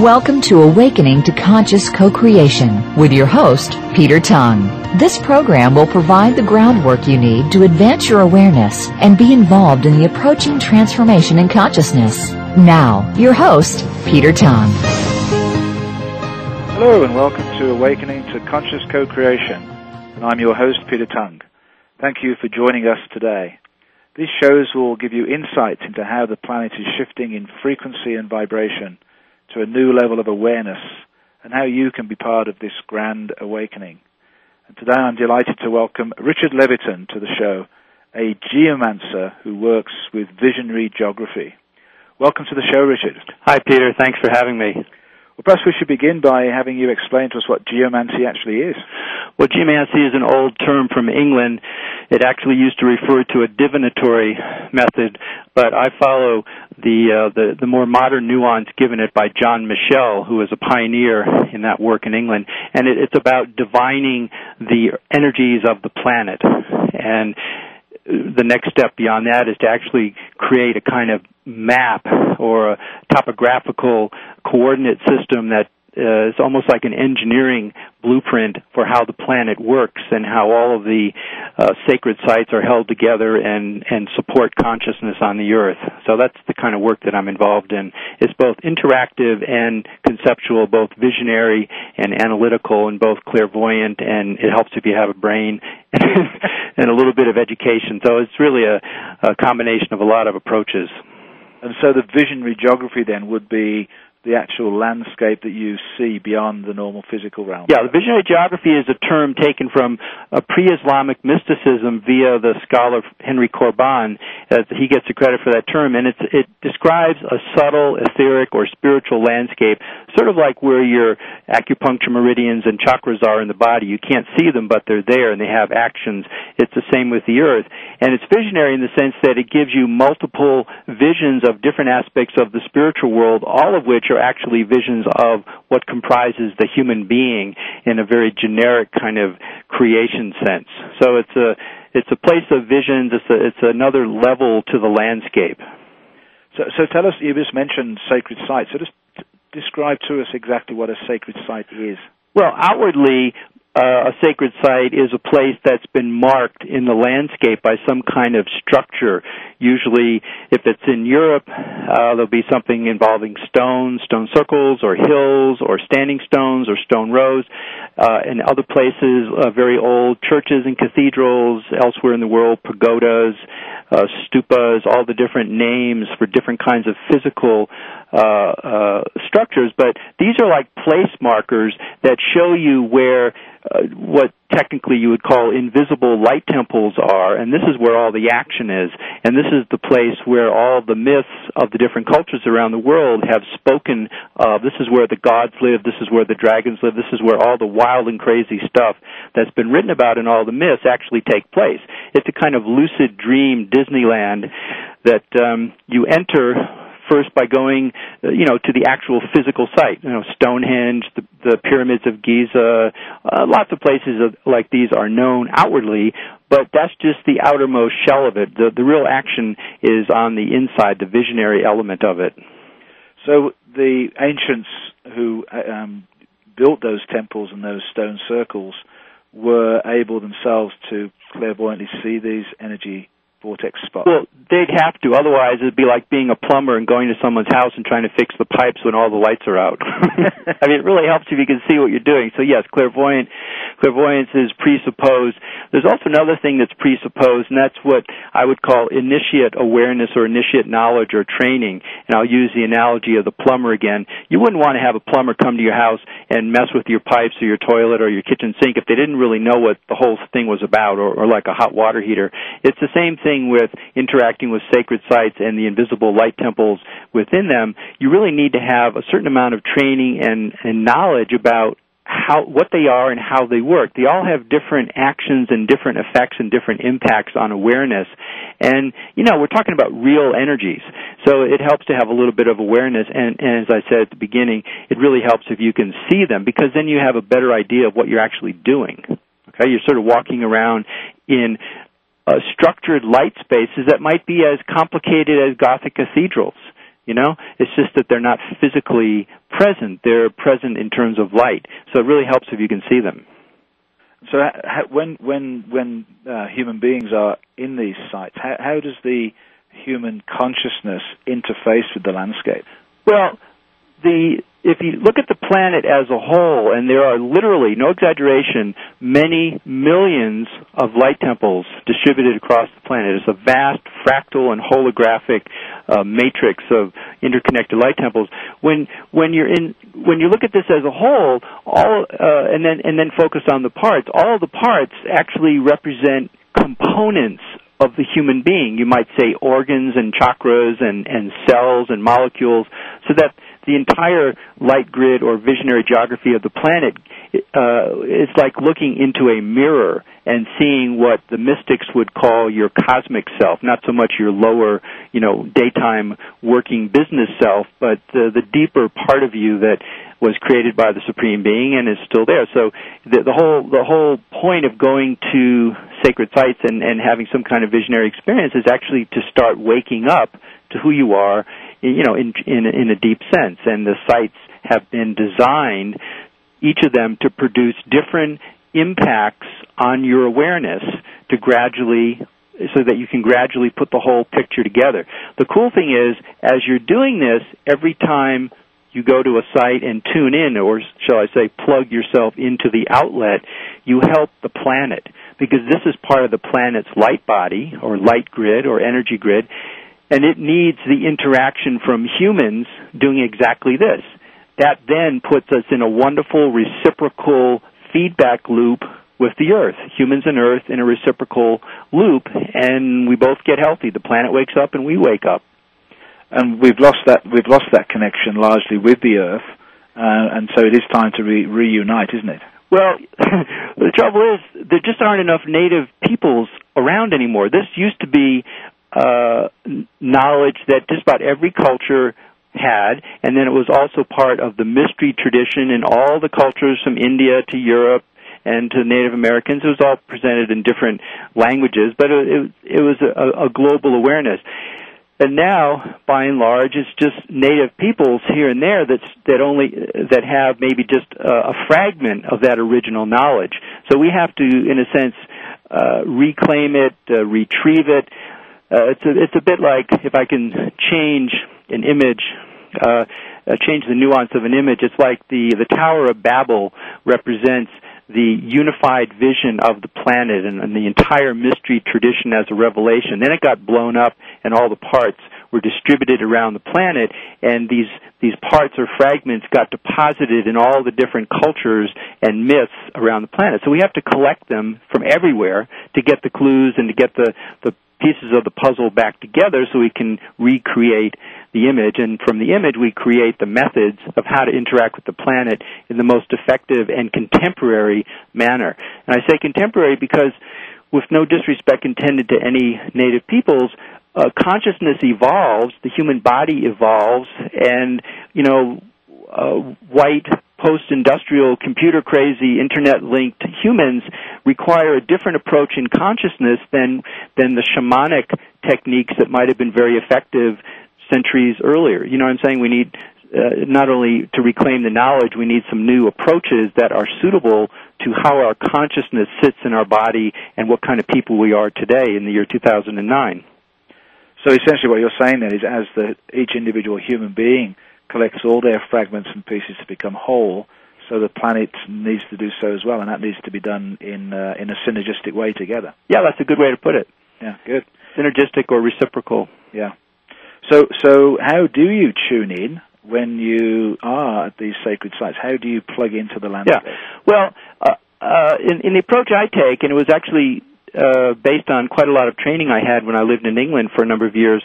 Welcome to Awakening to Conscious Co-Creation with your host, Peter Tongue. This program will provide the groundwork you need to advance your awareness and be involved in the approaching transformation in consciousness. Now, your host, Peter Tongue. Hello and welcome to Awakening to Conscious Co-Creation. And I'm your host, Peter Tongue. Thank you for joining us today. These shows will give you insights into how the planet is shifting in frequency and vibration to a new level of awareness and how you can be part of this grand awakening. And today I'm delighted to welcome Richard Leviton to the show, a geomancer who works with visionary geography. Welcome to the show, Richard. Hi, Peter. Thanks for having me. Well, perhaps we should begin by having you explain to us what geomancy actually is. Well, geomancy is an old term from England. It actually used to refer to a divinatory method, but I follow the uh, the, the more modern nuance given it by John Michell, who is a pioneer in that work in England, and it, it's about divining the energies of the planet. And the next step beyond that is to actually create a kind of map or a topographical coordinate system that uh, is almost like an engineering blueprint for how the planet works and how all of the uh, sacred sites are held together and and support consciousness on the earth. So that's the kind of work that I'm involved in. It's both interactive and conceptual, both visionary and analytical, and both clairvoyant. And it helps if you have a brain and a little bit of education. So it's really a, a combination of a lot of approaches. And so the visionary geography then would be the actual landscape that you see beyond the normal physical realm. Yeah, the visionary geography is a term taken from a pre-Islamic mysticism via the scholar Henry Corbin. Uh, he gets the credit for that term, and it describes a subtle, etheric, or spiritual landscape, sort of like where your acupuncture meridians and chakras are in the body. You can't see them, but they're there, and they have actions. It's the same with the earth, and it's visionary in the sense that it gives you multiple visions of different aspects of the spiritual world, all of which are actually visions of what comprises the human being in a very generic kind of creation sense. So it's a it's a place of visions. It's a, it's another level to the landscape. So, so tell us. You just mentioned sacred sites. So just describe to us exactly what a sacred site is. Well, outwardly, uh, a sacred site is a place that's been marked in the landscape by some kind of structure. Usually, if it's in Europe, uh, there'll be something involving stones, stone circles, or hills, or standing stones, or stone rows. Uh, in other places, uh, very old churches and cathedrals. Elsewhere in the world, pagodas, uh, stupas, all the different names for different kinds of physical uh, uh, structures. But these are like place markers that show you where uh, what technically you would call invisible light temples are, and this is where all the action is. And this is the place where all the myths of the different cultures around the world have spoken of. This is where the gods live, this is where the dragons live, this is where all the wild and crazy stuff that's been written about in all the myths actually take place. It's a kind of lucid dream Disneyland that um, you enter first by going, uh, you know, to the actual physical site. You know, Stonehenge, the, the pyramids of Giza, uh, lots of places like these are known outwardly, but that's just the outermost shell of it. The the real action is on the inside, the visionary element of it. So the ancients who uh, um, built those temples and those stone circles were able themselves to clairvoyantly see these energy vortex spot? Well, they'd have to. Otherwise, it'd be like being a plumber and going to someone's house and trying to fix the pipes when all the lights are out. I mean, it really helps if you can see what you're doing. So yes, clairvoyant, clairvoyance is presupposed. There's also another thing that's presupposed, and that's what I would call initiate awareness or initiate knowledge or training. And I'll use the analogy of the plumber again. You wouldn't want to have a plumber come to your house and mess with your pipes or your toilet or your kitchen sink if they didn't really know what the whole thing was about, or, or like a hot water heater. It's the same thing thing with interacting with sacred sites and the invisible light temples within them, you really need to have a certain amount of training and, and knowledge about how what they are and how they work. They all have different actions and different effects and different impacts on awareness. And you know, we're talking about real energies. So it helps to have a little bit of awareness and, and as I said at the beginning, it really helps if you can see them because then you have a better idea of what you're actually doing. Okay, you're sort of walking around in uh, structured light spaces that might be as complicated as Gothic cathedrals. You know, it's just that they're not physically present; they're present in terms of light. So it really helps if you can see them. So when when when uh, human beings are in these sites, how, how does the human consciousness interface with the landscape? Well, the if you look at the planet as a whole, and there are literally, no exaggeration, many millions of light temples distributed across the planet. It's a vast fractal and holographic uh, matrix of interconnected light temples. When when you're in when you look at this as a whole, all uh, and then and then focus on the parts, all the parts actually represent components of the human being. You might say organs and chakras and, and cells and molecules, so that the entire light grid or visionary geography of the planet uh, is like looking into a mirror and seeing what the mystics would call your cosmic self, not so much your lower, you know, daytime working business self, but uh, the deeper part of you that was created by the supreme being and is still there. So the, the whole the whole point of going to sacred sites and, and having some kind of visionary experience is actually to start waking up to who you are you know, in, in, in a deep sense. And the sites have been designed, each of them, to produce different impacts on your awareness to gradually so that you can gradually put the whole picture together. The cool thing is, as you're doing this, every time you go to a site and tune in, or shall I say, plug yourself into the outlet, you help the planet because this is part of the planet's light body or light grid or energy grid and it needs the interaction from humans doing exactly this. That then puts us in a wonderful reciprocal feedback loop with the earth, humans and earth in a reciprocal loop, and we both get healthy. The planet wakes up and we wake up. And we've lost that we've lost that connection largely with the earth, uh, and so it is time to re- reunite, isn't it? Well, the trouble is there just aren't enough native peoples around anymore. This used to be uh, knowledge that just about every culture had, and then it was also part of the mystery tradition in all the cultures from India to Europe and to Native Americans. It was all presented in different languages, but it, it was a, a global awareness. And now, by and large, it's just native peoples here and there that that only that have maybe just a, a fragment of that original knowledge. So we have to, in a sense, uh, reclaim it, uh, retrieve it, uh, it's a, it's a bit like if I can change an image, uh, uh, change the nuance of an image. It's like the the Tower of Babel represents the unified vision of the planet and, and the entire mystery tradition as a revelation. Then it got blown up, and all the parts were distributed around the planet, and these these parts or fragments got deposited in all the different cultures and myths around the planet. So we have to collect them from everywhere to get the clues and to get the the pieces of the puzzle back together so we can recreate the image. And from the image, we create the methods of how to interact with the planet in the most effective and contemporary manner. And I say contemporary because, with no disrespect intended to any native peoples, uh, consciousness evolves, the human body evolves, and, you know, uh, white post-industrial, computer crazy, internet linked humans require a different approach in consciousness than than the shamanic techniques that might have been very effective centuries earlier. You know what I'm saying? We need uh, not only to reclaim the knowledge, we need some new approaches that are suitable to how our consciousness sits in our body and what kind of people we are today in the year 2009. So essentially, what you're saying then is, as the, each individual human being collects all their fragments and pieces to become whole, so the planet needs to do so as well, and that needs to be done in uh, in a synergistic way together. Yeah, that's a good way to put it. Yeah, good. Synergistic or reciprocal. Yeah. So, so how do you tune in when you are at these sacred sites? How do you plug into the landscape? Yeah. Well, uh, uh, in, in the approach I take, and it was actually uh, based on quite a lot of training I had when I lived in England for a number of years.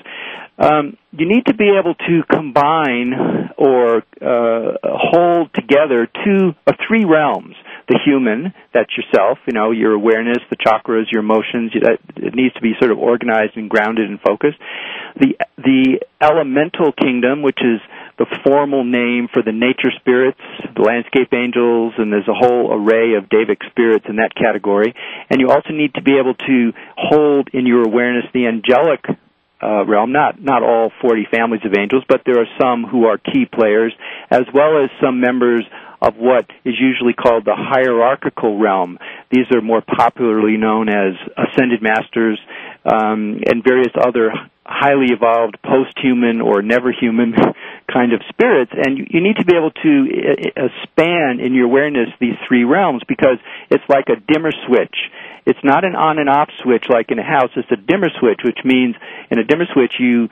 Um, you need to be able to combine or uh, hold together two or three realms. The human, that's yourself, you know, your awareness, the chakras, your emotions, it needs to be sort of organized and grounded and focused. The, the elemental kingdom, which is the formal name for the nature spirits, the landscape angels, and there's a whole array of Devic spirits in that category. And you also need to be able to hold in your awareness the angelic uh, realm, not not all 40 families of angels, but there are some who are key players, as well as some members of what is usually called the hierarchical realm. These are more popularly known as ascended masters um, and various other highly evolved post-human or never human kind of spirits and you, need to be able to uh, uh, span in your awareness these three realms because it's like a dimmer switch. It's not an on and off switch like in a house it's a dimmer switch which means in a dimmer switch you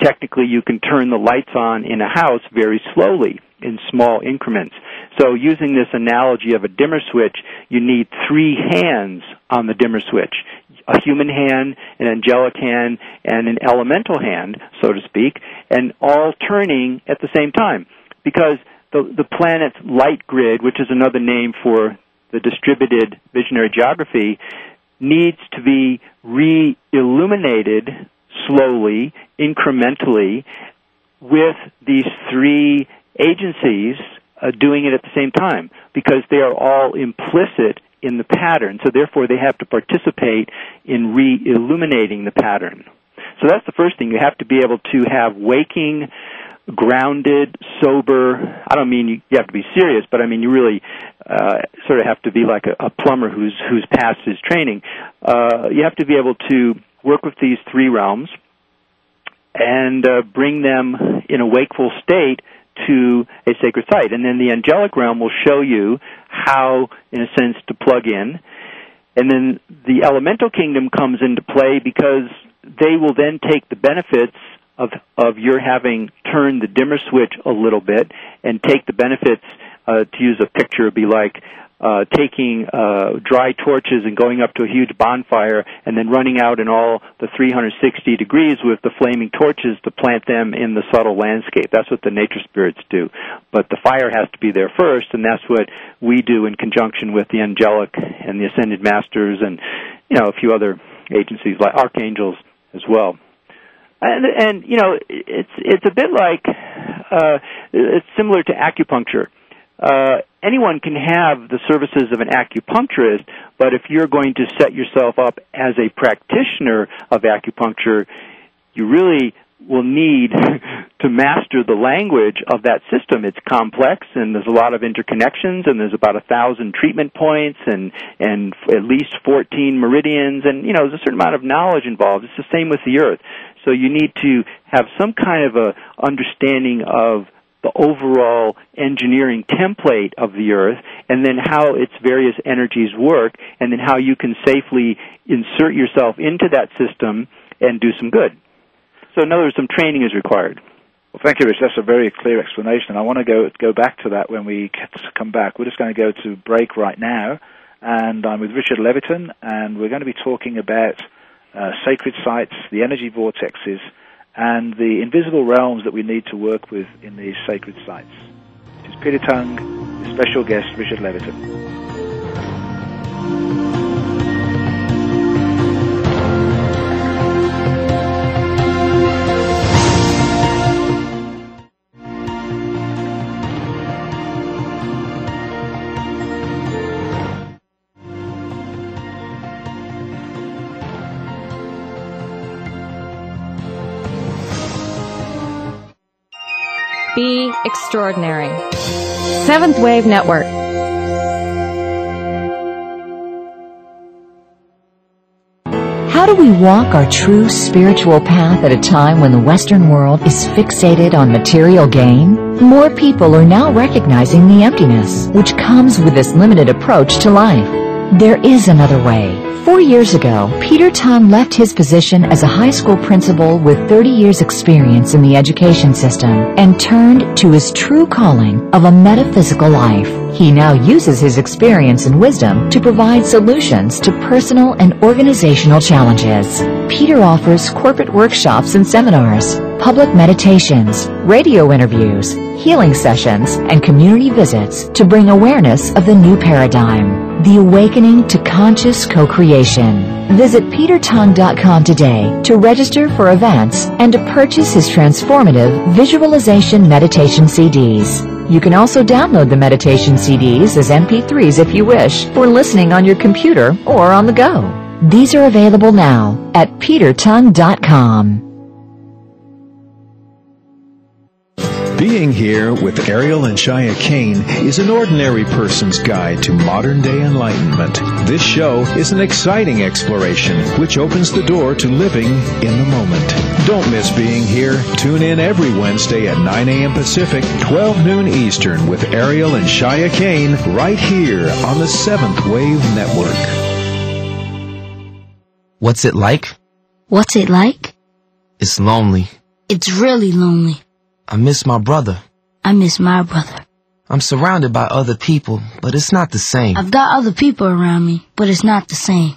technically you can turn the lights on in a house very slowly in small increments so using this analogy of a dimmer switch you need three hands on the dimmer switch a human hand, an angelic hand, and an elemental hand, so to speak, and all turning at the same time. Because the, the planet's light grid, which is another name for the distributed visionary geography, needs to be re-illuminated slowly, incrementally, with these three agencies uh, doing it at the same time because they are all implicit in the pattern. So therefore they have to participate in re-illuminating the pattern. So that's the first thing. You have to be able to have waking, grounded, sober. I don't mean you, you have to be serious, but I mean you really uh, sort of have to be like a, a plumber who's who's passed his training. Uh, you have to be able to work with these three realms and uh, bring them in a wakeful state to a sacred site. And then the angelic realm will show you how, in a sense, to plug in. And then the elemental kingdom comes into play because they will then take the benefits of, of your having turned the dimmer switch a little bit and take the benefits, uh, to use a picture, be like, uh, taking uh, dry torches and going up to a huge bonfire and then running out in all the 360 degrees with the flaming torches to plant them in the subtle landscape. That's what the nature spirits do. But the fire has to be there first, and that's what we do in conjunction with the angelic and the ascended masters and you know a few other agencies like archangels as well. And, and you know it's it's a bit like uh, it's similar to acupuncture uh, anyone can have the services of an acupuncturist, but if you're going to set yourself up as a practitioner of acupuncture, you really will need to master the language of that system. It's complex and there's a lot of interconnections and there's about a thousand treatment points and, and at least 14 meridians and, you know, there's a certain amount of knowledge involved. It's the same with the earth. So you need to have some kind of a understanding of the overall engineering template of the earth and then how its various energies work and then how you can safely insert yourself into that system and do some good. So in other words, some training is required. Well, thank you, Rich. That's a very clear explanation. I want to go go back to that when we come back. We're just going to go to break right now, and I'm with Richard Leviton, and we're going to be talking about uh, sacred sites, the energy vortexes, and the invisible realms that we need to work with in these sacred sites. This is Peter with special guest Richard Leviton. Be extraordinary. Seventh Wave Network. How do we walk our true spiritual path at a time when the Western world is fixated on material gain? More people are now recognizing the emptiness which comes with this limited approach to life. There is another way. Four years ago, Peter Tongue left his position as a high school principal with 30 years experience in the education system and turned to his true calling of a metaphysical life. He now uses his experience and wisdom to provide solutions to personal and organizational challenges. Peter offers corporate workshops and seminars, public meditations, radio interviews, healing sessions, and community visits to bring awareness of the new paradigm. The Awakening to Conscious Co-Creation. Visit petertongue.com today to register for events and to purchase his transformative visualization meditation CDs. You can also download the meditation CDs as MP3s if you wish for listening on your computer or on the go. These are available now at petertongue.com. Being here with Ariel and Shya Kane is an ordinary person's guide to modern day enlightenment. This show is an exciting exploration which opens the door to living in the moment. Don't miss being here. Tune in every Wednesday at 9 a.m. Pacific, 12 noon Eastern with Ariel and Shya Kane right here on the Seventh Wave Network. What's it like? What's it like? It's lonely. It's really lonely. I miss my brother. I miss my brother. I'm surrounded by other people, but it's not the same. I've got other people around me, but it's not the same.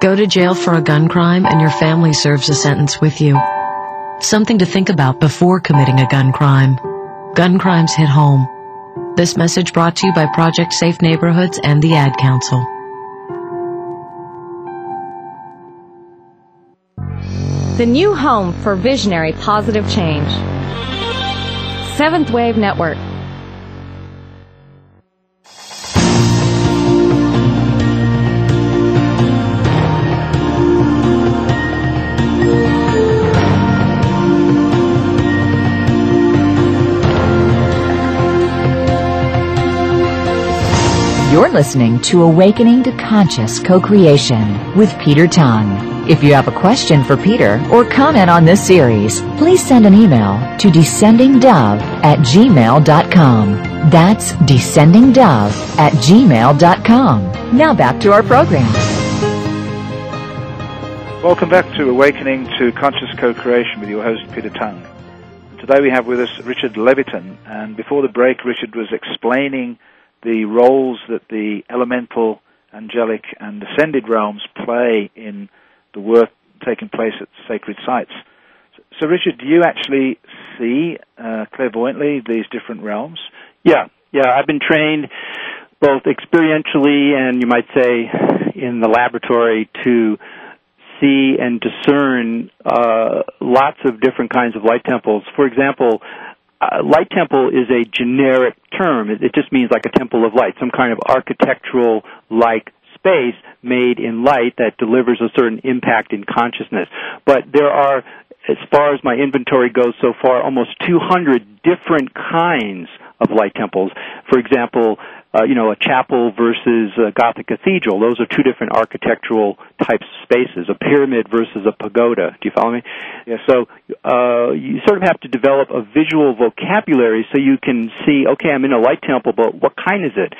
Go to jail for a gun crime and your family serves a sentence with you. Something to think about before committing a gun crime. Gun crimes hit home. This message brought to you by Project Safe Neighborhoods and the Ad Council. The new home for visionary positive change. Seventh Wave Network. Listening to Awakening to Conscious Co-Creation with Peter Tongue. If you have a question for Peter or comment on this series, please send an email to descendingdove at gmail.com. That's descendingdove at gmail.com. Now back to our program. Welcome back to Awakening to Conscious Co-Creation with your host Peter Tongue. Today we have with us Richard Leviton, and before the break, Richard was explaining the roles that the elemental, angelic, and ascended realms play in the work taking place at sacred sites. So, Richard, do you actually see uh, clairvoyantly these different realms? Yeah, yeah. I've been trained both experientially and you might say in the laboratory to see and discern uh, lots of different kinds of light temples. For example, uh, light temple is a generic term. It, it just means like a temple of light, some kind of architectural like space made in light that delivers a certain impact in consciousness. But there are, as far as my inventory goes so far, almost 200 different kinds of light temples. For example, uh, you know, a chapel versus a Gothic cathedral. Those are two different architectural types of spaces. A pyramid versus a pagoda. Do you follow me? Yes. So uh, you sort of have to develop a visual vocabulary so you can see, okay, I'm in a light temple, but what kind is it?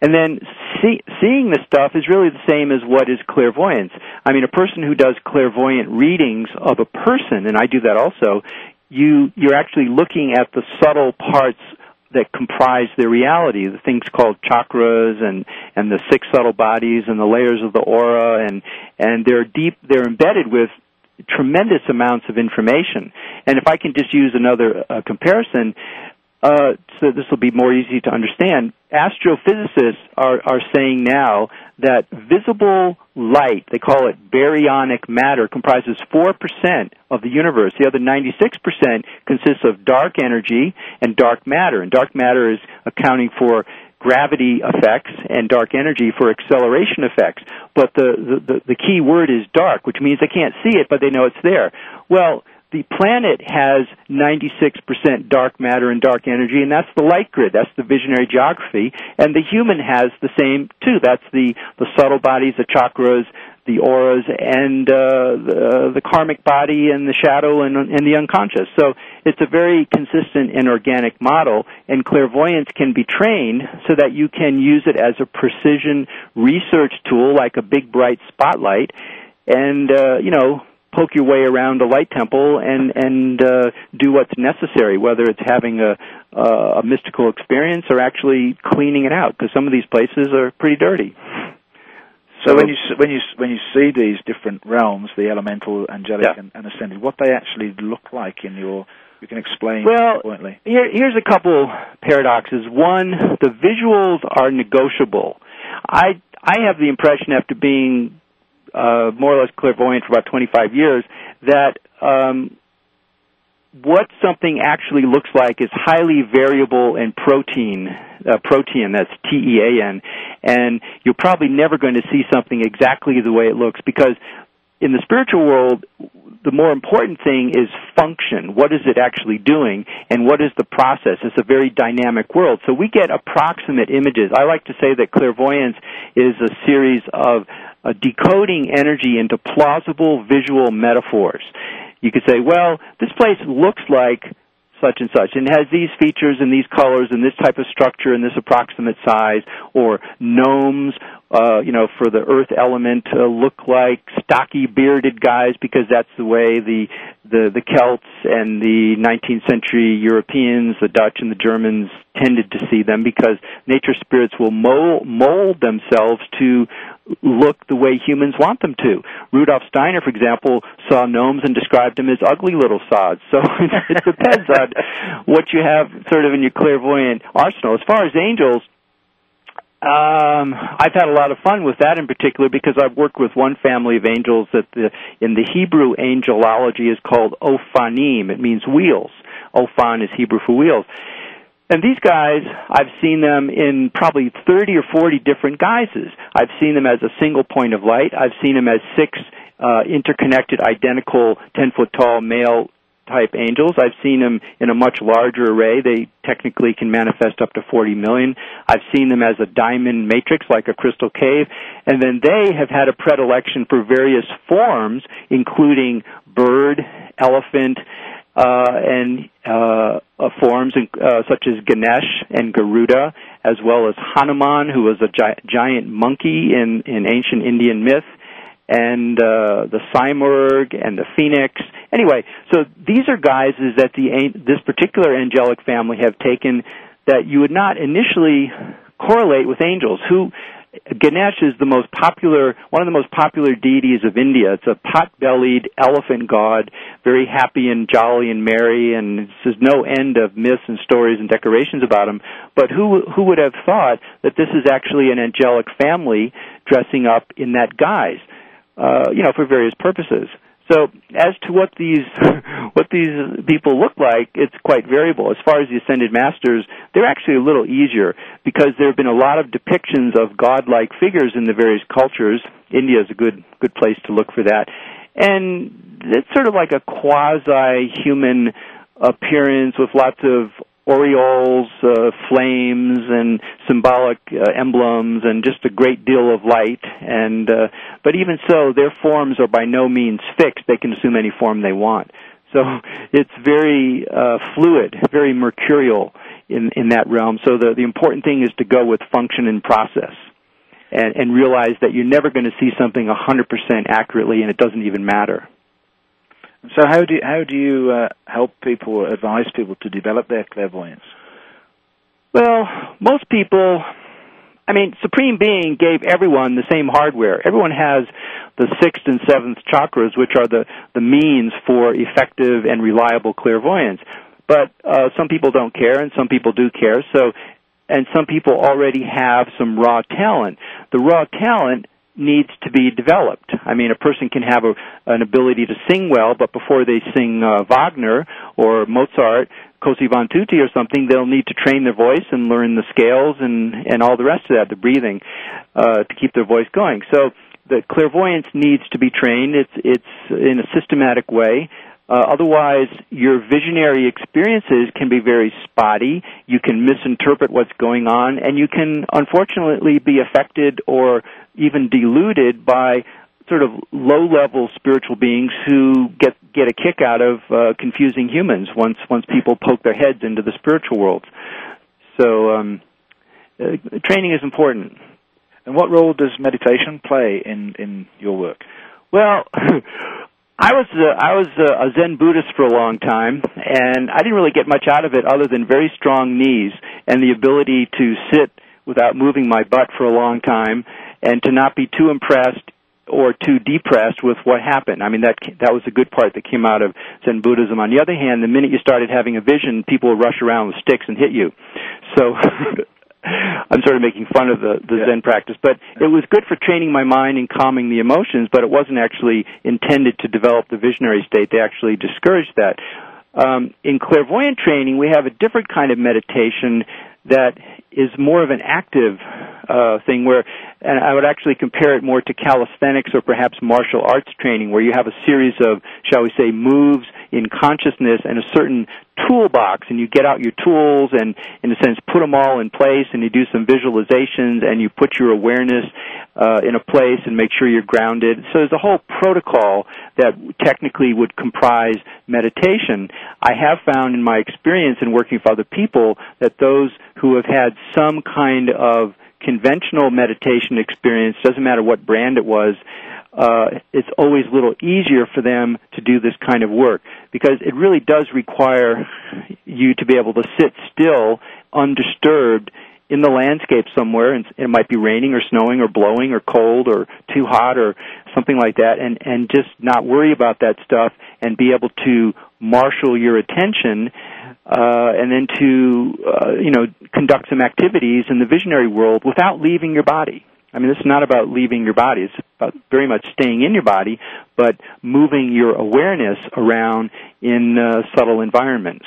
And then see, seeing this stuff is really the same as what is clairvoyance. I mean, a person who does clairvoyant readings of a person, and I do that also, you you're actually looking at the subtle parts that comprise their reality, the things called chakras and and the six subtle bodies and the layers of the aura and and they're deep they're embedded with tremendous amounts of information. And if I can just use another uh, comparison, uh, so this will be more easy to understand. Astrophysicists are, are saying now that visible light, they call it baryonic matter, comprises 4% of the universe. The other 96% consists of dark energy and dark matter. And dark matter is accounting for gravity effects and dark energy for acceleration effects. But the, the, the key word is dark, which means they can't see it, but they know it's there. Well, the planet has 96% dark matter and dark energy, and that's the light grid. That's the visionary geography. And the human has the same too. That's the, the subtle bodies, the chakras, the auras, and uh, the, the karmic body, and the shadow, and, and the unconscious. So it's a very consistent and organic model, and clairvoyance can be trained so that you can use it as a precision research tool, like a big bright spotlight, and uh, you know poke your way around a light temple and and uh, do what's necessary, whether it's having a a mystical experience or actually cleaning it out, because some of these places are pretty dirty. So, when you when you when you see these different realms, the elemental, angelic, yeah. and, and, ascended, what they actually look like in your you can explain well, here, here's a couple paradoxes. One, the visuals are negotiable. I I have the impression after being uh, more or less clairvoyant for about 25 years that um, what something actually looks like is highly variable in protein, uh, protein that's T-E-A-N, and you're probably never going to see something exactly the way it looks because in the spiritual world, the more important thing is function. What is it actually doing, and what is the process? It's a very dynamic world. So we get approximate images. I like to say that clairvoyance is a series of uh, decoding energy into plausible visual metaphors. You could say, well, this place looks like such and such and has these features and these colors and this type of structure and this approximate size or gnomes uh, you know, for the earth element to look like stocky bearded guys because that's the way the the the Celts and the 19th century Europeans, the Dutch and the Germans tended to see them because nature spirits will mold themselves to look the way humans want them to. Rudolf Steiner, for example, saw gnomes and described them as ugly little sods. So it depends on what you have sort of in your clairvoyant arsenal. As far as angels, um, I've had a lot of fun with that in particular because I've worked with one family of angels that the, in the Hebrew angelology is called Ophanim. It means wheels. Ophan is Hebrew for wheels. And these guys, I've seen them in probably 30 or 40 different guises. I've seen them as a single point of light. I've seen them as six uh, interconnected, identical, 10 foot tall male type angels. I've seen them in a much larger array. They technically can manifest up to 40 million. I've seen them as a diamond matrix, like a crystal cave. And then they have had a predilection for various forms, including bird, elephant, uh, and uh, uh, forms uh, such as Ganesh and Garuda, as well as Hanuman, who was a gi- giant monkey in, in ancient Indian myth, and uh, the Simurgh and the Phoenix. Anyway, so these are guises that the this particular angelic family have taken that you would not initially correlate with angels. Who Ganesh is the most popular, one of the most popular deities of India. It's a pot-bellied elephant god, very happy and jolly and merry, and there's no end of myths and stories and decorations about him. But who who would have thought that this is actually an angelic family dressing up in that guise? Uh, you know, for various purposes. So as to what these what these people look like, it's quite variable. As far as the ascended masters, they're actually a little easier because there have been a lot of depictions of godlike figures in the various cultures. India is a good good place to look for that, and it's sort of like a quasi human appearance with lots of aureoles, uh, flames, and symbolic uh, emblems, and just a great deal of light. And uh, but even so, their forms are by no means fixed. They can assume any form they want. So it's very uh, fluid, very mercurial in in that realm. So the the important thing is to go with function and process. And, and realize that you're never going to see something 100% accurately, and it doesn't even matter. So how do you, how do you uh, help people or advise people to develop their clairvoyance? Well, most people, I mean, Supreme Being gave everyone the same hardware. Everyone has the sixth and seventh chakras, which are the, the means for effective and reliable clairvoyance. but uh, some people don't care, and some people do care. So, and some people already have some raw talent. The raw talent needs to be developed. I mean, a person can have a, an ability to sing well, but before they sing uh, Wagner or Mozart, Cosi fan tutte or something, they'll need to train their voice and learn the scales and and all the rest of that, the breathing, uh, to keep their voice going. So the clairvoyance needs to be trained. It's it's in a systematic way. Uh, otherwise, your visionary experiences can be very spotty. You can misinterpret what's going on, and you can unfortunately be affected or even deluded by sort of low-level spiritual beings who get get a kick out of uh, confusing humans once once people poke their heads into the spiritual world. So, um, uh, training is important. And what role does meditation play in in your work? Well. I was uh, I was uh, a Zen Buddhist for a long time, and I didn't really get much out of it other than very strong knees and the ability to sit without moving my butt for a long time, and to not be too impressed or too depressed with what happened. I mean, that that was a good part that came out of Zen Buddhism. On the other hand, the minute you started having a vision, people would rush around with sticks and hit you. So. I'm sort of making fun of the, the yeah. Zen practice, but it was good for training my mind and calming the emotions, but it wasn't actually intended to develop the visionary state. They actually discouraged that. Um, in clairvoyant training, we have a different kind of meditation that is more of an active uh, thing where, and I would actually compare it more to calisthenics or perhaps martial arts training, where you have a series of, shall we say, moves in consciousness and a certain toolbox, and you get out your tools and, in a sense, put them all in place, and you do some visualizations, and you put your awareness uh, in a place and make sure you're grounded. So there's a whole protocol that technically would comprise meditation. I have found in my experience in working with other people that those who have had some kind of conventional meditation experience, doesn't matter what brand it was, uh, it's always a little easier for them to do this kind of work because it really does require you to be able to sit still, undisturbed in the landscape somewhere, and it might be raining or snowing or blowing or cold or too hot or something like that, and and just not worry about that stuff and be able to marshal your attention uh, and then to uh, you know conduct some activities in the visionary world without leaving your body. I mean, this is not about leaving your body. It's about very much staying in your body, but moving your awareness around in uh, subtle environments.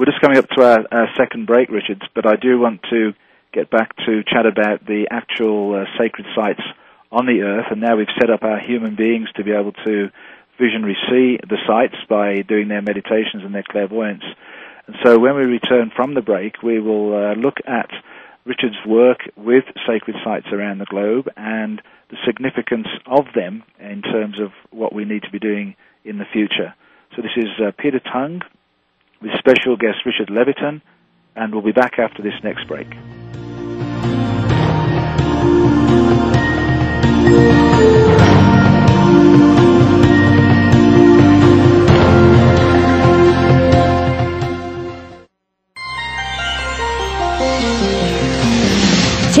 We're just coming up to our, our, second break, Richards, but I do want to get back to chat about the actual uh, sacred sites on the earth, and now we've set up our human beings to be able to visionary see the sites by doing their meditations and their clairvoyance. And so when we return from the break, we will uh, look at Richard's work with sacred sites around the globe and the significance of them in terms of what we need to be doing in the future. So this is uh, Peter Tongue with special guest Richard Leviton, and we'll be back after this next break.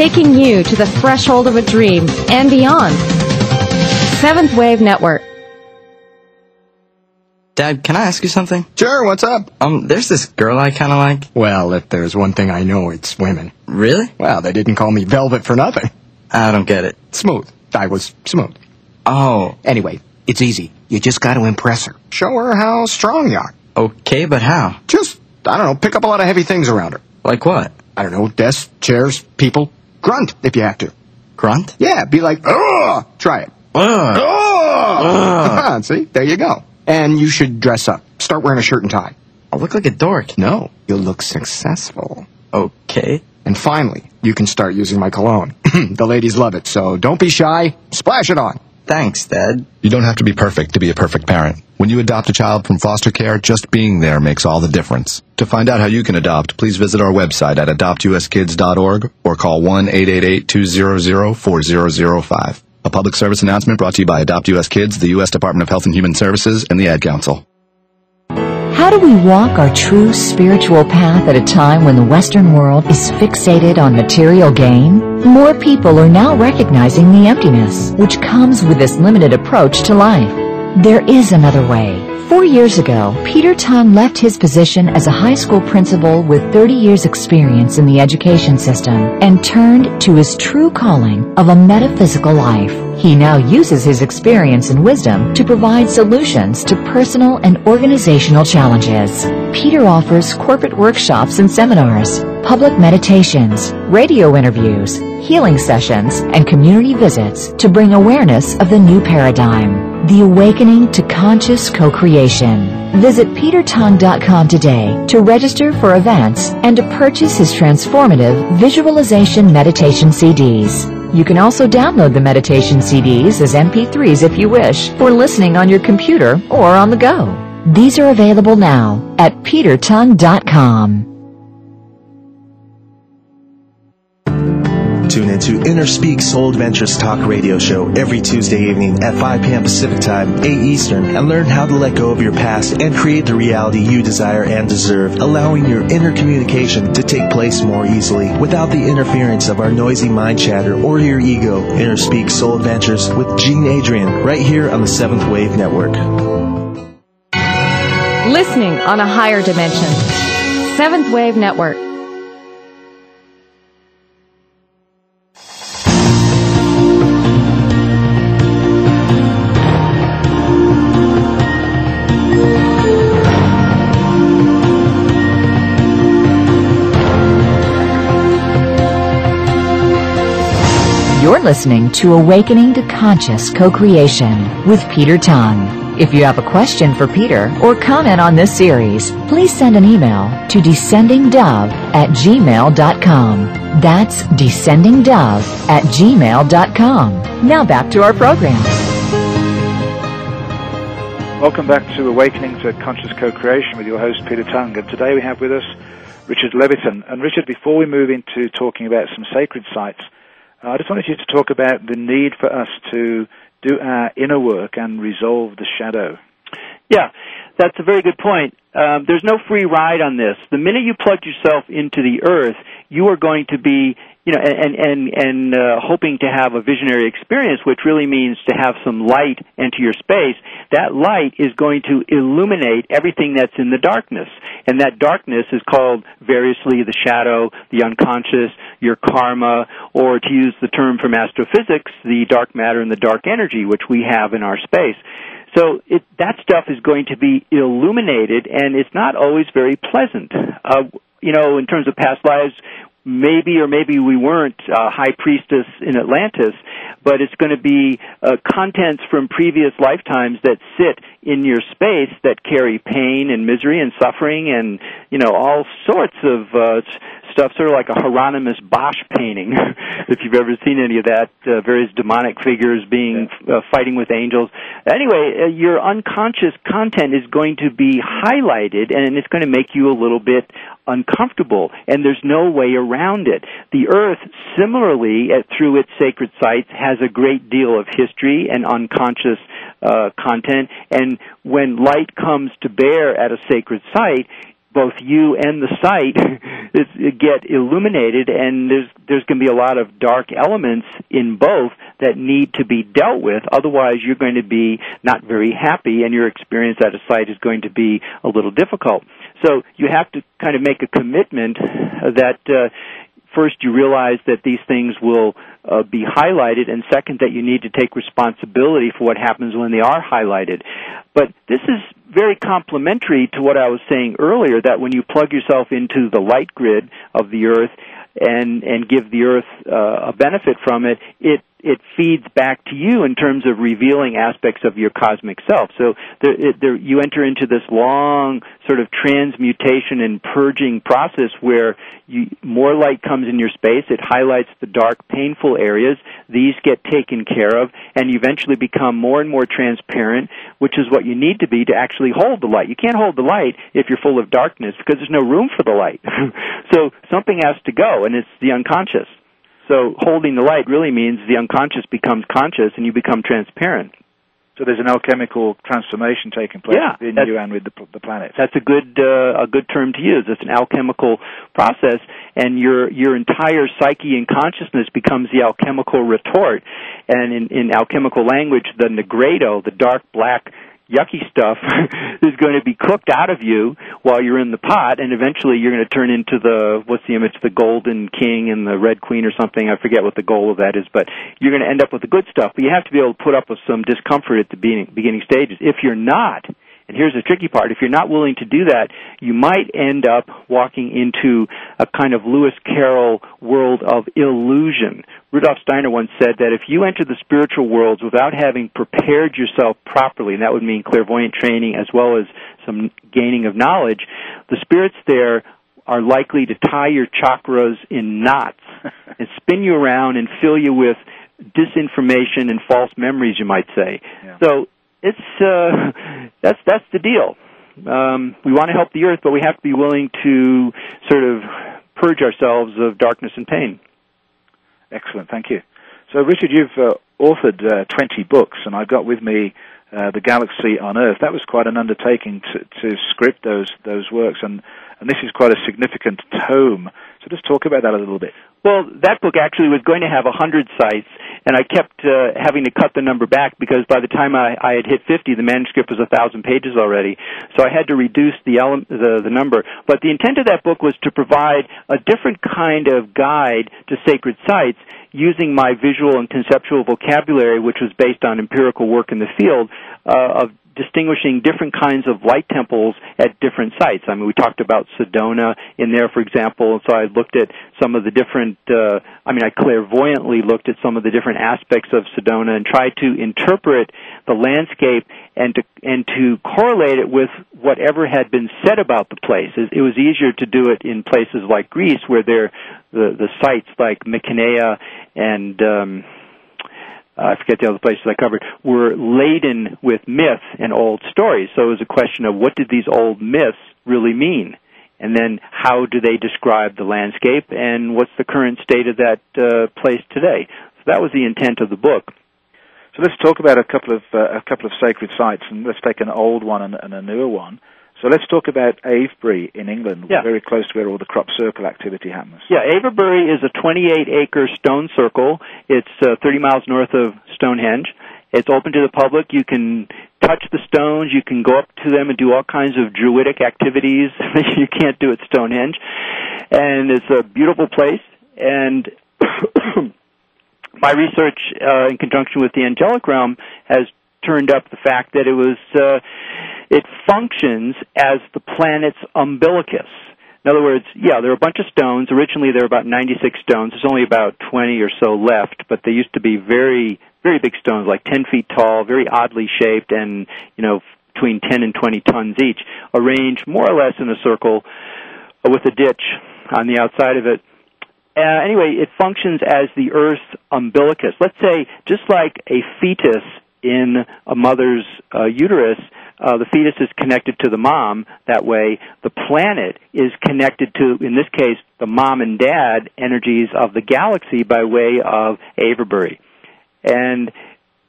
taking you to the threshold of a dream and beyond. Seventh Wave Network. Dad, can I ask you something? Sure, what's up? Um, there's this girl I kinda like. Well, if there's one thing I know, it's women. Really? Well, they didn't call me Velvet for nothing. I don't get it. Smooth. I was smooth. Oh. Anyway, it's easy. You just gotta impress her. Show her how strong you are. Okay, but how? Just, I don't know, pick up a lot of heavy things around her. Like what? I don't know, desks, chairs, people, Grunt if you have to. Grunt? Yeah, be like, ugh! Try it. Ugh. Ugh! See, there you go. And you should dress up. Start wearing a shirt and tie. I'll look like a dork. No, you'll look successful. Okay. And finally, you can start using my cologne. the ladies love it, so don't be shy. Splash it on. Thanks, Dad. You don't have to be perfect to be a perfect parent. When you adopt a child from foster care, just being there makes all the difference. To find out how you can adopt, please visit our website at adoptuskids.org or call 1-888-200-4005. A public service announcement brought to you by Adopt US Kids, the U.S. Department of Health and Human Services, and the Ad Council. How do we walk our true spiritual path at a time when the Western world is fixated on material gain? More people are now recognizing the emptiness which comes with this limited approach to life. There is another way Four years ago, Peter Tongue left his position as a high school principal with 30 years experience in the education system and turned to his true calling of a metaphysical life. He now uses his experience and wisdom to provide solutions to personal and organizational challenges. Peter offers corporate workshops and seminars, public meditations, radio interviews, healing sessions, and community visits to bring awareness of the new paradigm. The Awakening to Conscious Co-Creation. Visit petertongue.com today to register for events and to purchase his transformative visualization meditation CDs. You can also download the meditation CDs as MP3s if you wish for listening on your computer or on the go. These are available now at petertongue.com. Tune into Inner Speak Soul Adventures Talk radio show every Tuesday evening at 5 p.m. Pacific Time, 8 Eastern, and learn how to let go of your past and create the reality you desire and deserve, allowing your inner communication to take place more easily without the interference of our noisy mind chatter or your ego. Inner Speak Soul Adventures with Gene Adrian, right here on the Seventh Wave Network. Listening on a higher dimension. Seventh Wave Network. You're listening to Awakening to Conscious Co-Creation with Peter Tongue. If you have a question for Peter or comment on this series, please send an email to descendingdove at gmail.com. That's descendingdove at gmail.com. Now back to our program. Welcome back to Awakening to Conscious Co-Creation with your host Peter Tongue. And today we have with us Richard Leviton. And Richard, before we move into talking about some sacred sites, uh, I just wanted you to talk about the need for us to do our inner work and resolve the shadow. Yeah, that's a very good point. Um, there's no free ride on this. The minute you plug yourself into the earth, you are going to be, you know, and and and uh, hoping to have a visionary experience, which really means to have some light enter your space. That light is going to illuminate everything that's in the darkness, and that darkness is called variously the shadow, the unconscious, your karma, or to use the term from astrophysics, the dark matter and the dark energy, which we have in our space. So it, that stuff is going to be illuminated, and it's not always very pleasant. Uh, you know, in terms of past lives, maybe or maybe we weren't uh, high priestess in Atlantis, but it's going to be uh, contents from previous lifetimes that sit in your space that carry pain and misery and suffering and you know all sorts of uh, stuff, sort of like a Hieronymus Bosch painting, if you've ever seen any of that. Uh, various demonic figures being uh, fighting with angels. Anyway, uh, your unconscious content is going to be highlighted, and it's going to make you a little bit uncomfortable, and there's no way around it. The Earth, similarly, at, through its sacred sites, has a great deal of history and unconscious uh, content, and when light comes to bear at a sacred site, both you and the site get illuminated and there's there's going to be a lot of dark elements in both that need to be dealt with. Otherwise you're going to be not very happy and your experience at a site is going to be a little difficult. So you have to kind of make a commitment that uh, first you realize that these things will uh, be highlighted, and second that you need to take responsibility for what happens when they are highlighted. But this is very complementary to what I was saying earlier that when you plug yourself into the light grid of the earth and and give the earth uh, a benefit from it, it it feeds back to you in terms of revealing aspects of your cosmic self. So there, there, you enter into this long sort of transmutation and purging process where you, more light comes in your space. It highlights the dark, painful areas. These get taken care of, and you eventually become more and more transparent, which is what you need to be to actually hold the light. You can't hold the light if you're full of darkness because there's no room for the light. so something has to go, and it's the unconscious. So holding the light really means the unconscious becomes conscious and you become transparent. So there's an alchemical transformation taking place yeah, within you and with the, the planet. That's a good uh, a good term to use. It's an alchemical process, and your your entire psyche and consciousness becomes the alchemical retort. And in, in alchemical language, the nigredo, the dark black yucky stuff is going to be cooked out of you while you're in the pot and eventually you're going to turn into the what's the image the golden king and the red queen or something. I forget what the goal of that is but you're going to end up with the good stuff. But you have to be able to put up with some discomfort at the beginning beginning stages. If you're not and here's the tricky part. If you're not willing to do that, you might end up walking into a kind of Lewis Carroll world of illusion. Rudolf Steiner once said that if you enter the spiritual worlds without having prepared yourself properly, and that would mean clairvoyant training as well as some gaining of knowledge, the spirits there are likely to tie your chakras in knots and spin you around and fill you with disinformation and false memories, you might say. Yeah. So it's uh, that's that's the deal. Um, we want to help the earth, but we have to be willing to sort of purge ourselves of darkness and pain. Excellent, thank you. So, Richard, you've uh, authored uh, 20 books, and I've got with me uh, the Galaxy on Earth. That was quite an undertaking to, to script those those works, and and this is quite a significant tome. So, just talk about that a little bit. Well, that book actually was going to have a hundred sites, and I kept uh, having to cut the number back because by the time I, I had hit 50, the manuscript was a thousand pages already. So I had to reduce the, ele- the the number. But the intent of that book was to provide a different kind of guide to sacred sites using my visual and conceptual vocabulary, which was based on empirical work in the field uh, of distinguishing different kinds of light temples at different sites. I mean, we talked about Sedona in there, for example, and so I looked at some of the different, uh, I mean, I clairvoyantly looked at some of the different aspects of Sedona and tried to interpret the landscape and to, and to correlate it with whatever had been said about the place. It was easier to do it in places like Greece where there, the, the sites like Mycenae and, um, I forget the other places I covered, were laden with myth and old stories. So it was a question of what did these old myths really mean? And then how do they describe the landscape and what's the current state of that uh, place today? So that was the intent of the book. So let's talk about a couple of uh, a couple of sacred sites, and let's take an old one and, and a newer one. So let's talk about Avebury in England, yeah. very close to where all the crop circle activity happens. Yeah, Avebury is a 28 acre stone circle. It's uh, 30 miles north of Stonehenge. It's open to the public. You can touch the stones. You can go up to them and do all kinds of druidic activities that you can't do at Stonehenge. And it's a beautiful place. And my research uh, in conjunction with the angelic realm has turned up the fact that it was uh, it functions as the planet's umbilicus. In other words, yeah, there are a bunch of stones. Originally, there were about 96 stones. There's only about 20 or so left, but they used to be very, very big stones, like 10 feet tall, very oddly shaped, and you know, between 10 and 20 tons each, arranged more or less in a circle with a ditch on the outside of it. Uh, anyway, it functions as the Earth's umbilicus. Let's say, just like a fetus in a mother's uh, uterus, uh, the fetus is connected to the mom. That way, the planet is connected to, in this case, the mom and dad energies of the galaxy by way of Avebury. And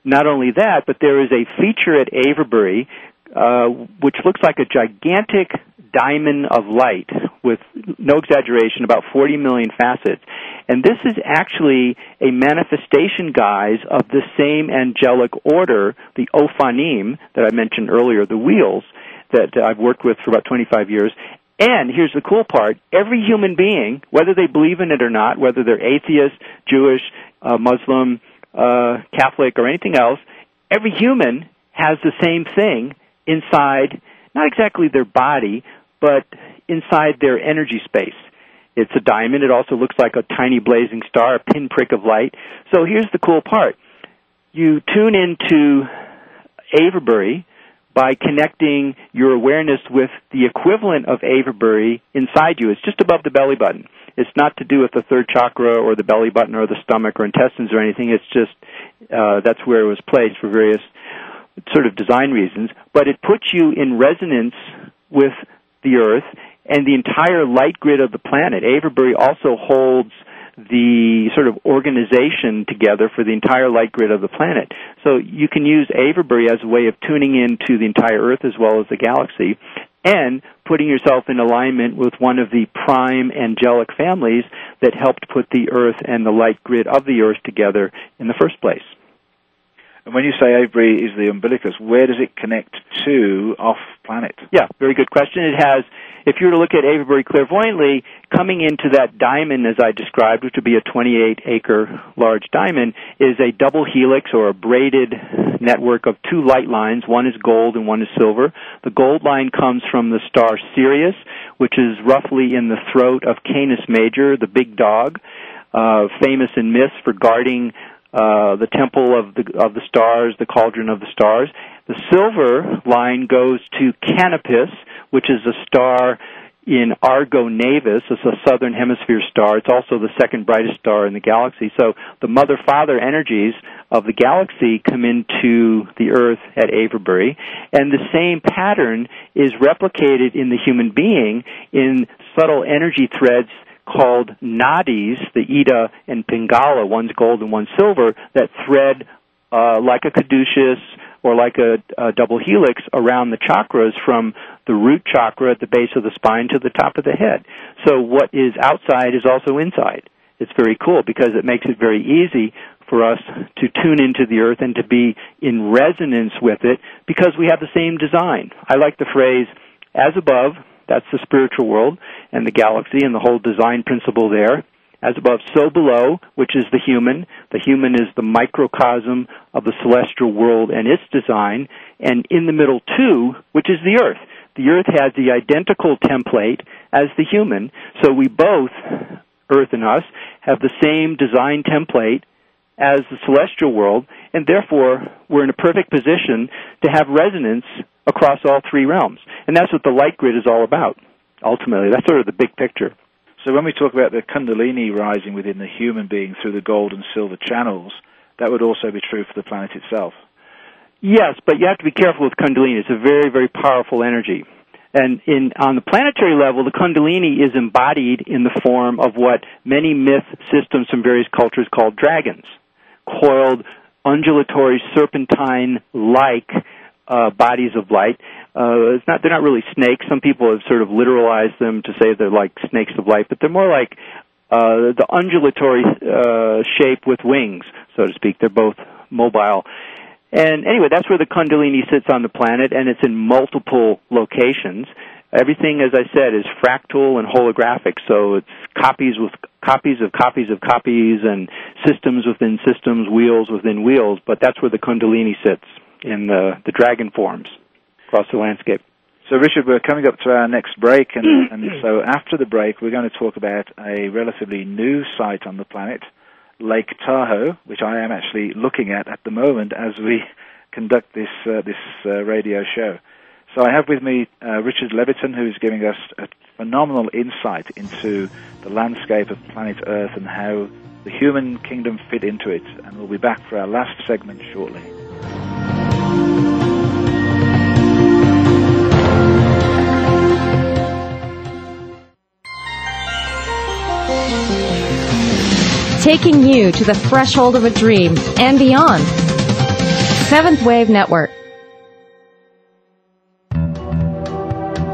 not only that, but there is a feature at Avebury uh, which looks like a gigantic diamond of light with no exaggeration, about 40 million facets. And this is actually a manifestation, guise, of the same angelic order, the Ophanim, that I mentioned earlier, the wheels, that I've worked with for about 25 years. And here's the cool part every human being, whether they believe in it or not, whether they're atheist, Jewish, uh, Muslim, uh, Catholic, or anything else, every human has the same thing inside, not exactly their body, but inside their energy space. It's a diamond. It also looks like a tiny blazing star, a pinprick of light. So here's the cool part. You tune into Avebury by connecting your awareness with the equivalent of Avebury inside you. It's just above the belly button. It's not to do with the third chakra or the belly button or the stomach or intestines or anything. It's just uh, that's where it was placed for various sort of design reasons. But it puts you in resonance with the Earth and the entire light grid of the planet. Avebury also holds the sort of organization together for the entire light grid of the planet. So you can use Avebury as a way of tuning into the entire Earth as well as the galaxy and putting yourself in alignment with one of the prime angelic families that helped put the Earth and the light grid of the Earth together in the first place. And when you say Avebury is the umbilicus, where does it connect to off planet? Yeah, very good question. It has, if you were to look at Avebury clairvoyantly, coming into that diamond as I described, which would be a 28 acre large diamond, is a double helix or a braided network of two light lines. One is gold and one is silver. The gold line comes from the star Sirius, which is roughly in the throat of Canis Major, the big dog, uh, famous in myths for guarding uh, the temple of the of the stars, the cauldron of the stars. The silver line goes to Canopus, which is a star in Argo Navis. It's a southern hemisphere star. It's also the second brightest star in the galaxy. So the mother father energies of the galaxy come into the Earth at Avebury, and the same pattern is replicated in the human being in subtle energy threads called nadis, the Ida and Pingala, one's gold and one's silver, that thread uh, like a caduceus or like a, a double helix around the chakras from the root chakra at the base of the spine to the top of the head. So what is outside is also inside. It's very cool because it makes it very easy for us to tune into the earth and to be in resonance with it because we have the same design. I like the phrase, as above, that's the spiritual world and the galaxy and the whole design principle there. As above, so below, which is the human. The human is the microcosm of the celestial world and its design. And in the middle, too, which is the earth. The earth has the identical template as the human, so we both, earth and us, have the same design template as the celestial world, and therefore we're in a perfect position to have resonance across all three realms. And that's what the light grid is all about, ultimately. That's sort of the big picture. So when we talk about the Kundalini rising within the human being through the gold and silver channels, that would also be true for the planet itself. Yes, but you have to be careful with Kundalini. It's a very, very powerful energy. And in, on the planetary level, the Kundalini is embodied in the form of what many myth systems from various cultures call dragons. Coiled, undulatory, serpentine-like uh, bodies of light. Uh, it's not, they're not really snakes. Some people have sort of literalized them to say they're like snakes of light, but they're more like uh, the undulatory uh, shape with wings, so to speak. They're both mobile. And anyway, that's where the Kundalini sits on the planet, and it's in multiple locations. Everything, as I said, is fractal and holographic, so it's copies with copies of copies of copies and systems within systems, wheels within wheels, but that's where the Kundalini sits in the, the dragon forms across the landscape. So, Richard, we're coming up to our next break, and, and so after the break, we're going to talk about a relatively new site on the planet, Lake Tahoe, which I am actually looking at at the moment as we conduct this uh, this uh, radio show. So I have with me uh, Richard Leviton, who is giving us a phenomenal insight into the landscape of planet Earth and how the human kingdom fit into it. And we'll be back for our last segment shortly. Taking you to the threshold of a dream and beyond. Seventh Wave Network.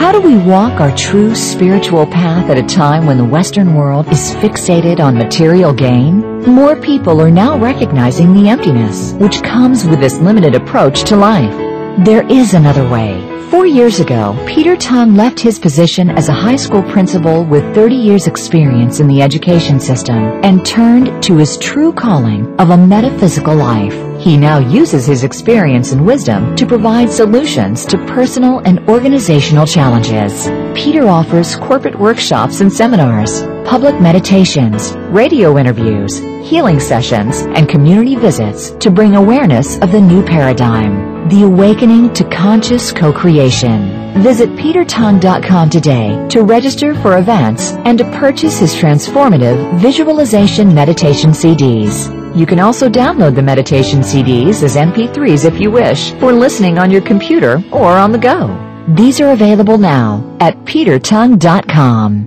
How do we walk our true spiritual path at a time when the Western world is fixated on material gain? More people are now recognizing the emptiness which comes with this limited approach to life. There is another way. Four years ago, Peter Tongue left his position as a high school principal with 30 years experience in the education system and turned to his true calling of a metaphysical life. He now uses his experience and wisdom to provide solutions to personal and organizational challenges. Peter offers corporate workshops and seminars, public meditations, radio interviews, healing sessions, and community visits to bring awareness of the new paradigm. The Awakening to Conscious Co-Creation. Visit petertongue.com today to register for events and to purchase his transformative visualization meditation CDs. You can also download the meditation CDs as MP3s if you wish for listening on your computer or on the go. These are available now at petertongue.com.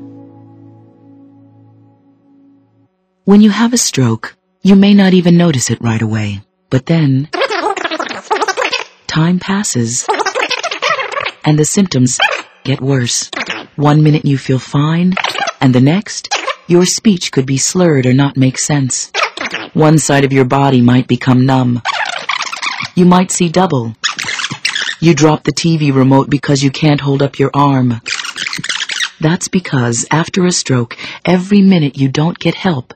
When you have a stroke, you may not even notice it right away. But then, time passes, and the symptoms get worse. One minute you feel fine, and the next, your speech could be slurred or not make sense. One side of your body might become numb. You might see double. You drop the TV remote because you can't hold up your arm. That's because after a stroke, every minute you don't get help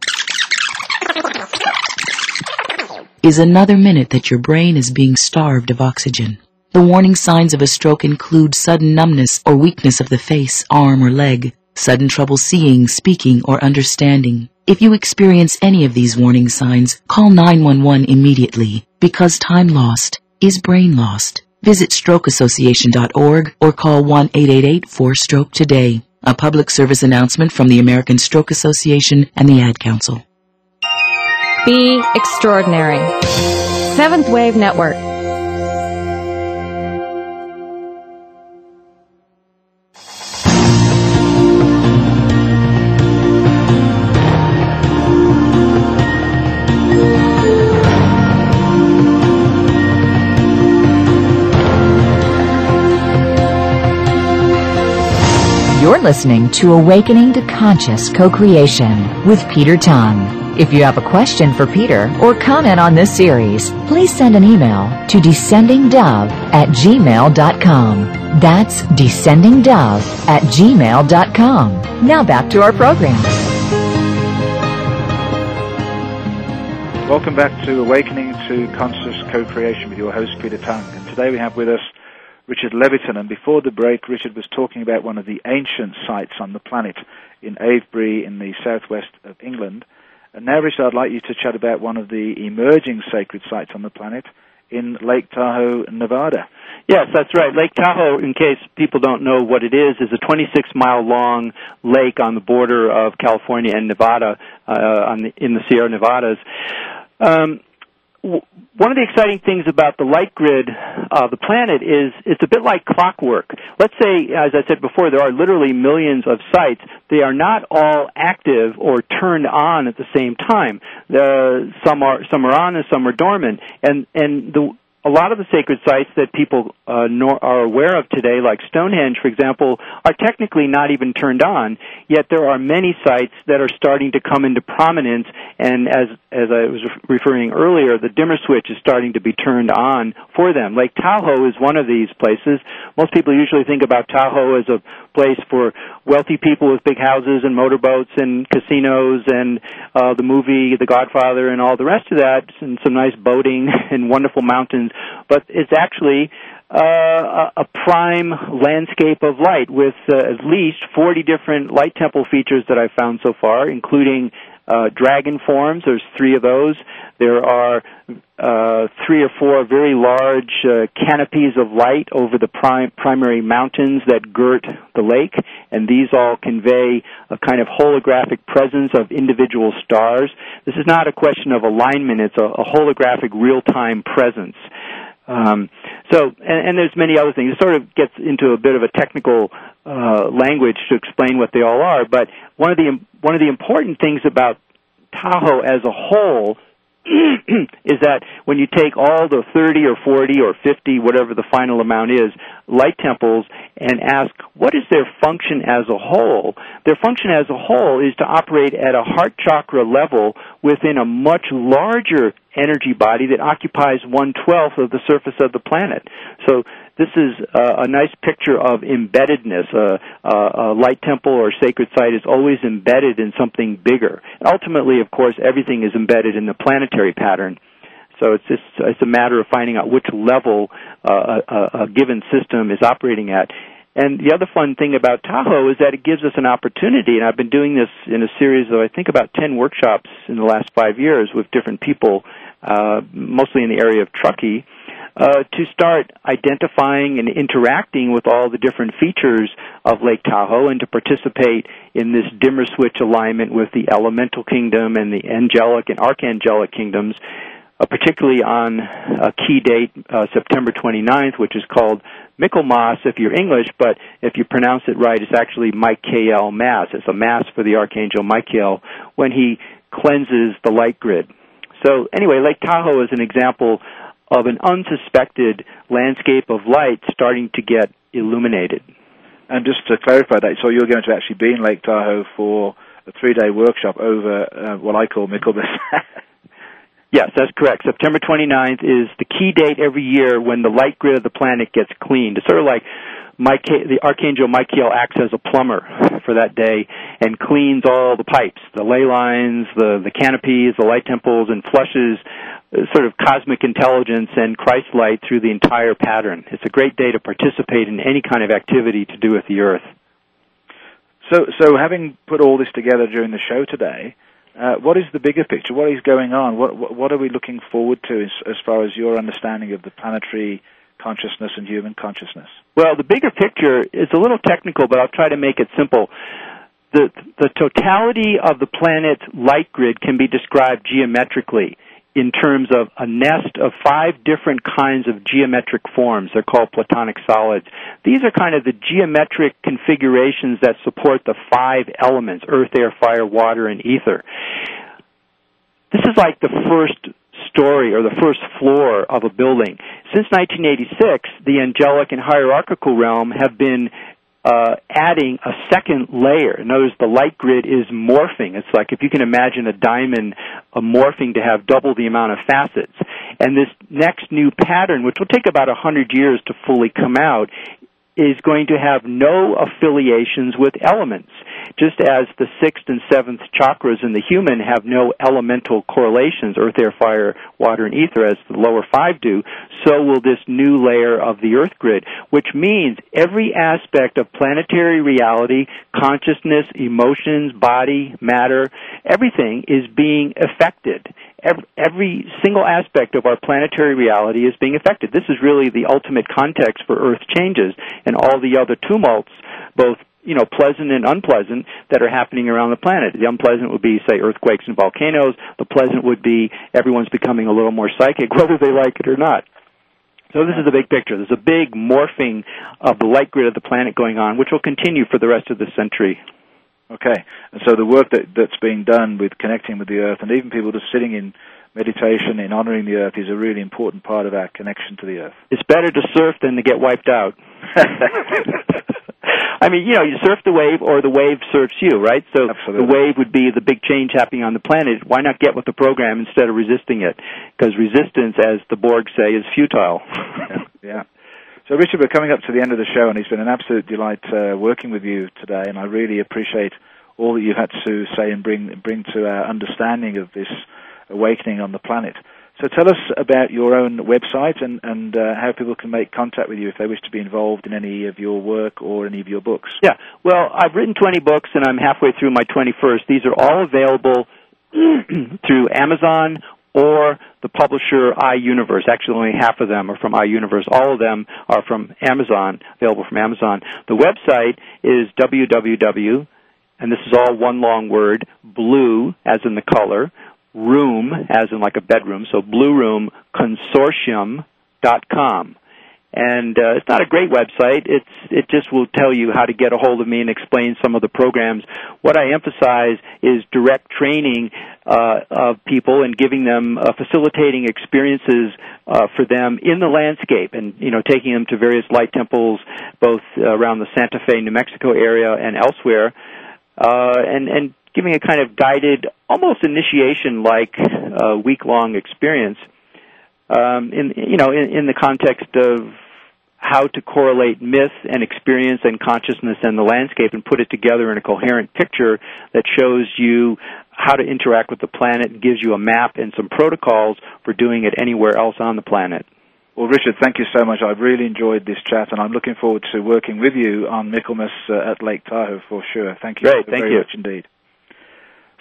is another minute that your brain is being starved of oxygen. The warning signs of a stroke include sudden numbness or weakness of the face, arm, or leg, sudden trouble seeing, speaking, or understanding. If you experience any of these warning signs, call 911 immediately because time lost is brain lost. Visit strokeassociation.org or call 1-888-4-STROKE today. A public service announcement from the American Stroke Association and the Ad Council. Be extraordinary. Seventh Wave Network. Listening to Awakening to Conscious Co-Creation with Peter Tongue. If you have a question for Peter or comment on this series, please send an email to descendingdove at gmail.com. That's descendingdove at gmail.com. Now back to our program. Welcome back to Awakening to Conscious Co-Creation with your host Peter Tongue. And today we have with us Richard Leviton. And before the break, Richard was talking about one of the ancient sites on the planet in Avebury in the southwest of England. And now, Richard, I'd like you to chat about one of the emerging sacred sites on the planet in Lake Tahoe, Nevada. Yes, that's right. Lake Tahoe, in case people don't know what it is, is a 26 mile long lake on the border of California and Nevada, uh, the, in the Sierra Nevadas. Um, one of the exciting things about the light grid of the planet is it's a bit like clockwork. Let's say, as I said before, there are literally millions of sites. They are not all active or turned on at the same time. Some are some are on and some are dormant. And and the a lot of the sacred sites that people uh, nor- are aware of today, like Stonehenge, for example, are technically not even turned on. Yet there are many sites that are starting to come into prominence, and as as I was referring earlier, the dimmer switch is starting to be turned on for them. Lake Tahoe is one of these places. Most people usually think about Tahoe as a place for wealthy people with big houses and motorboats and casinos and uh, the movie The Godfather and all the rest of that, and some nice boating and wonderful mountains. But it's actually uh, a prime landscape of light with uh, at least 40 different light temple features that I've found so far, including uh, dragon forms. There's three of those. There are uh, three or four very large uh, canopies of light over the prim- primary mountains that girt the lake, and these all convey a kind of holographic presence of individual stars. This is not a question of alignment; it's a, a holographic real-time presence. Um, so, and, and, there's many other things. It sort of gets into a bit of a technical uh, language to explain what they all are. But one of the one of the important things about Tahoe as a whole is that when you take all the 30 or 40 or 50, whatever the final amount is, light temples and ask what is their function as a whole, their function as a whole is to operate at a heart chakra level within a much larger energy body that occupies one twelfth of the surface of the planet. So this is uh, a nice picture of embeddedness. Uh, uh, a light temple or sacred site is always embedded in something bigger. ultimately, of course, everything is embedded in the planetary pattern. So it's just it's a matter of finding out which level uh, a, a given system is operating at. And the other fun thing about Tahoe is that it gives us an opportunity, and I've been doing this in a series of, I think, about 10 workshops in the last five years with different people, uh, mostly in the area of Truckee, uh, to start identifying and interacting with all the different features of Lake Tahoe and to participate in this dimmer switch alignment with the elemental kingdom and the angelic and archangelic kingdoms, uh, particularly on a key date, uh, September 29th, which is called Michaelmas if you're English, but if you pronounce it right, it's actually Michael Mass. It's a Mass for the Archangel Michael when he cleanses the light grid. So anyway, Lake Tahoe is an example of an unsuspected landscape of light starting to get illuminated. And just to clarify that, so you're going to actually be in Lake Tahoe for a three-day workshop over uh, what I call Michaelmas. yes, that's correct. September 29th is the key date every year when the light grid of the planet gets cleaned. It's sort of like Michael, the Archangel Michael acts as a plumber for that day and cleans all the pipes, the ley lines, the, the canopies, the light temples, and flushes uh, sort of cosmic intelligence and Christ light through the entire pattern. It's a great day to participate in any kind of activity to do with the earth. So, so having put all this together during the show today, uh, what is the bigger picture? What is going on? What, what, are we looking forward to as, as far as your understanding of the planetary consciousness and human consciousness? Well, the bigger picture is a little technical, but I'll try to make it simple. The, the totality of the planet's light grid can be described geometrically in terms of a nest of five different kinds of geometric forms. They're called platonic solids. These are kind of the geometric configurations that support the five elements, earth, air, fire, water, and ether. This is like the first story or the first floor of a building. Since 1986, the angelic and hierarchical realm have been uh, adding a second layer. Notice the light grid is morphing. It's like if you can imagine a diamond uh, morphing to have double the amount of facets. And this next new pattern, which will take about a hundred years to fully come out, is going to have no affiliations with elements. Just as the sixth and seventh chakras in the human have no elemental correlations, earth, air, fire, water, and ether, as the lower five do, so will this new layer of the earth grid, which means every aspect of planetary reality, consciousness, emotions, body, matter, everything is being affected every, every single aspect of our planetary reality is being affected. This is really the ultimate context for Earth changes and all the other tumults, both you know, pleasant and unpleasant that are happening around the planet. The unpleasant would be, say, earthquakes and volcanoes. The pleasant would be everyone's becoming a little more psychic, whether they like it or not. So this is a big picture. There's a big morphing of the light grid of the planet going on, which will continue for the rest of the century. Okay, and so the work that that's being done with connecting with the earth, and even people just sitting in meditation in honoring the earth, is a really important part of our connection to the earth. It's better to surf than to get wiped out. I mean, you know, you surf the wave or the wave surfs you, right? So Absolutely. the wave would be the big change happening on the planet. Why not get with the program instead of resisting it? Because resistance, as the Borg say, is futile. yeah. yeah. So, Richard, we're coming up to the end of the show, and it's been an absolute delight uh, working with you today, and I really appreciate all that you've had to say and bring bring to our understanding of this awakening on the planet. So, tell us about your own website and and uh, how people can make contact with you if they wish to be involved in any of your work or any of your books. Yeah, well, I've written 20 books, and I'm halfway through my 21st. These are all available through Amazon or the publisher iUniverse. Actually, only half of them are from iUniverse. All of them are from Amazon, available from Amazon. The website is www, and this is all one long word, blue, as in the color, room, as in like a bedroom, so blueroomconsortium.com and uh, it's not a great website. It's it just will tell you how to get a hold of me and explain some of the programs. What I emphasize is direct training uh, of people and giving them uh, facilitating experiences uh, for them in the landscape, and you know taking them to various light temples, both around the Santa Fe, New Mexico area and elsewhere, uh, and and giving a kind of guided, almost initiation like uh, week long experience. Um, in you know in, in the context of how to correlate myth and experience and consciousness and the landscape and put it together in a coherent picture that shows you how to interact with the planet and gives you a map and some protocols for doing it anywhere else on the planet. Well, Richard, thank you so much. I've really enjoyed this chat, and I'm looking forward to working with you on Michaelmas uh, at Lake Tahoe for sure. Thank you Great, thank very you. much indeed.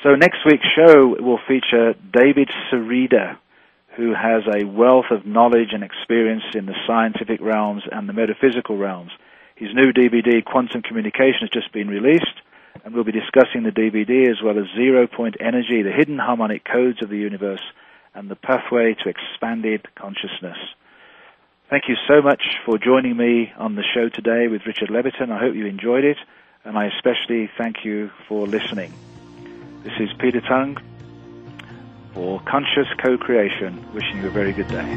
So next week's show will feature David Sereda, who has a wealth of knowledge and experience in the scientific realms and the metaphysical realms. His new DVD, Quantum Communication, has just been released, and we'll be discussing the DVD as well as zero point energy, the hidden harmonic codes of the universe, and the pathway to expanded consciousness. Thank you so much for joining me on the show today with Richard Leviton. I hope you enjoyed it, and I especially thank you for listening. This is Peter Tongue for Conscious Co-Creation, wishing you a very good day.